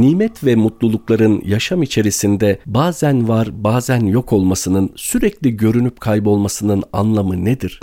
nimet ve mutlulukların yaşam içerisinde bazen var bazen yok olmasının sürekli görünüp kaybolmasının anlamı nedir?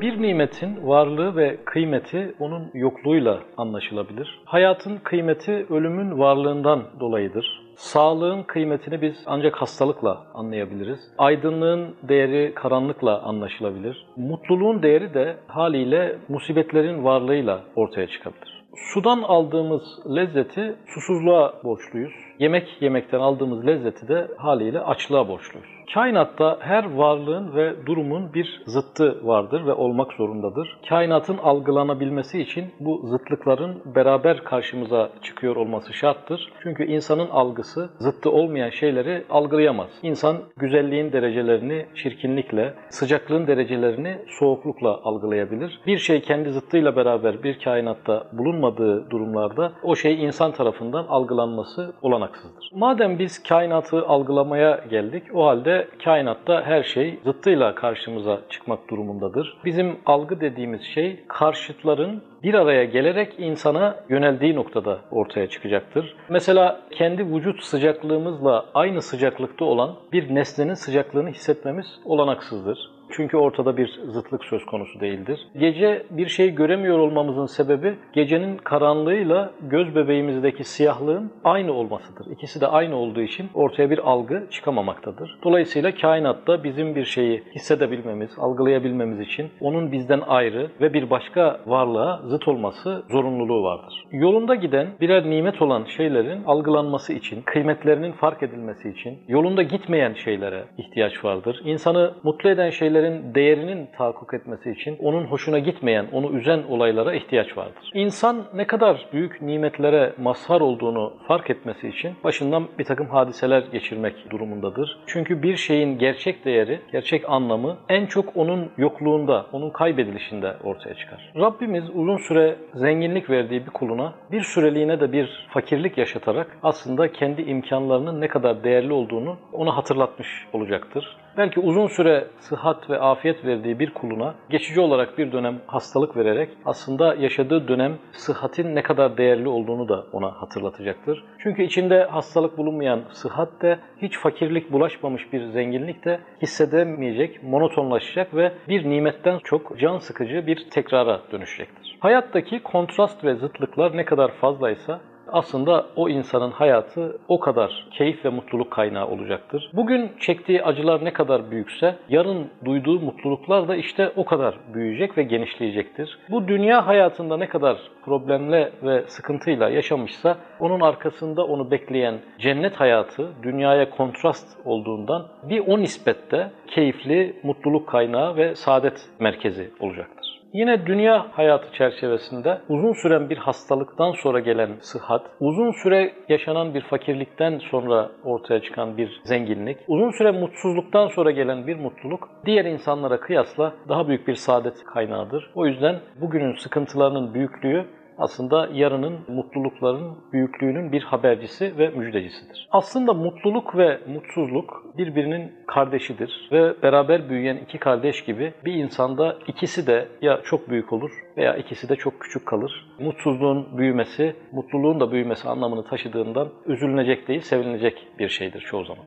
Bir nimetin varlığı ve kıymeti onun yokluğuyla anlaşılabilir. Hayatın kıymeti ölümün varlığından dolayıdır. Sağlığın kıymetini biz ancak hastalıkla anlayabiliriz. Aydınlığın değeri karanlıkla anlaşılabilir. Mutluluğun değeri de haliyle musibetlerin varlığıyla ortaya çıkabilir. Sudan aldığımız lezzeti susuzluğa borçluyuz. Yemek yemekten aldığımız lezzeti de haliyle açlığa borçluyuz. Kainatta her varlığın ve durumun bir zıttı vardır ve olmak zorundadır. Kainatın algılanabilmesi için bu zıtlıkların beraber karşımıza çıkıyor olması şarttır. Çünkü insanın algısı zıttı olmayan şeyleri algılayamaz. İnsan güzelliğin derecelerini çirkinlikle, sıcaklığın derecelerini soğuklukla algılayabilir. Bir şey kendi zıttıyla beraber bir kainatta bulunmadığı durumlarda o şey insan tarafından algılanması olanaksızdır. Madem biz kainatı algılamaya geldik, o halde kainatta her şey zıttıyla karşımıza çıkmak durumundadır. Bizim algı dediğimiz şey karşıtların bir araya gelerek insana yöneldiği noktada ortaya çıkacaktır. Mesela kendi vücut sıcaklığımızla aynı sıcaklıkta olan bir nesnenin sıcaklığını hissetmemiz olanaksızdır. Çünkü ortada bir zıtlık söz konusu değildir. Gece bir şey göremiyor olmamızın sebebi gecenin karanlığıyla göz bebeğimizdeki siyahlığın aynı olmasıdır. İkisi de aynı olduğu için ortaya bir algı çıkamamaktadır. Dolayısıyla kainatta bizim bir şeyi hissedebilmemiz, algılayabilmemiz için onun bizden ayrı ve bir başka varlığa zıt olması zorunluluğu vardır. Yolunda giden birer nimet olan şeylerin algılanması için, kıymetlerinin fark edilmesi için yolunda gitmeyen şeylere ihtiyaç vardır. İnsanı mutlu eden şeyleri şeylerin değerinin tahakkuk etmesi için onun hoşuna gitmeyen, onu üzen olaylara ihtiyaç vardır. İnsan ne kadar büyük nimetlere mazhar olduğunu fark etmesi için başından bir takım hadiseler geçirmek durumundadır. Çünkü bir şeyin gerçek değeri, gerçek anlamı en çok onun yokluğunda, onun kaybedilişinde ortaya çıkar. Rabbimiz uzun süre zenginlik verdiği bir kuluna bir süreliğine de bir fakirlik yaşatarak aslında kendi imkanlarının ne kadar değerli olduğunu ona hatırlatmış olacaktır. Belki uzun süre sıhhat ve afiyet verdiği bir kuluna geçici olarak bir dönem hastalık vererek aslında yaşadığı dönem sıhhatin ne kadar değerli olduğunu da ona hatırlatacaktır. Çünkü içinde hastalık bulunmayan sıhhat de hiç fakirlik bulaşmamış bir zenginlik de hissedemeyecek, monotonlaşacak ve bir nimetten çok can sıkıcı bir tekrara dönüşecektir. Hayattaki kontrast ve zıtlıklar ne kadar fazlaysa aslında o insanın hayatı o kadar keyif ve mutluluk kaynağı olacaktır. Bugün çektiği acılar ne kadar büyükse yarın duyduğu mutluluklar da işte o kadar büyüyecek ve genişleyecektir. Bu dünya hayatında ne kadar problemle ve sıkıntıyla yaşamışsa onun arkasında onu bekleyen cennet hayatı dünyaya kontrast olduğundan bir o nispette keyifli, mutluluk kaynağı ve saadet merkezi olacaktır. Yine dünya hayatı çerçevesinde uzun süren bir hastalıktan sonra gelen sıhhat, uzun süre yaşanan bir fakirlikten sonra ortaya çıkan bir zenginlik, uzun süre mutsuzluktan sonra gelen bir mutluluk diğer insanlara kıyasla daha büyük bir saadet kaynağıdır. O yüzden bugünün sıkıntılarının büyüklüğü aslında yarının mutlulukların büyüklüğünün bir habercisi ve müjdecisidir. Aslında mutluluk ve mutsuzluk birbirinin kardeşidir ve beraber büyüyen iki kardeş gibi bir insanda ikisi de ya çok büyük olur veya ikisi de çok küçük kalır. Mutsuzluğun büyümesi, mutluluğun da büyümesi anlamını taşıdığından üzülünecek değil, sevinecek bir şeydir çoğu zaman.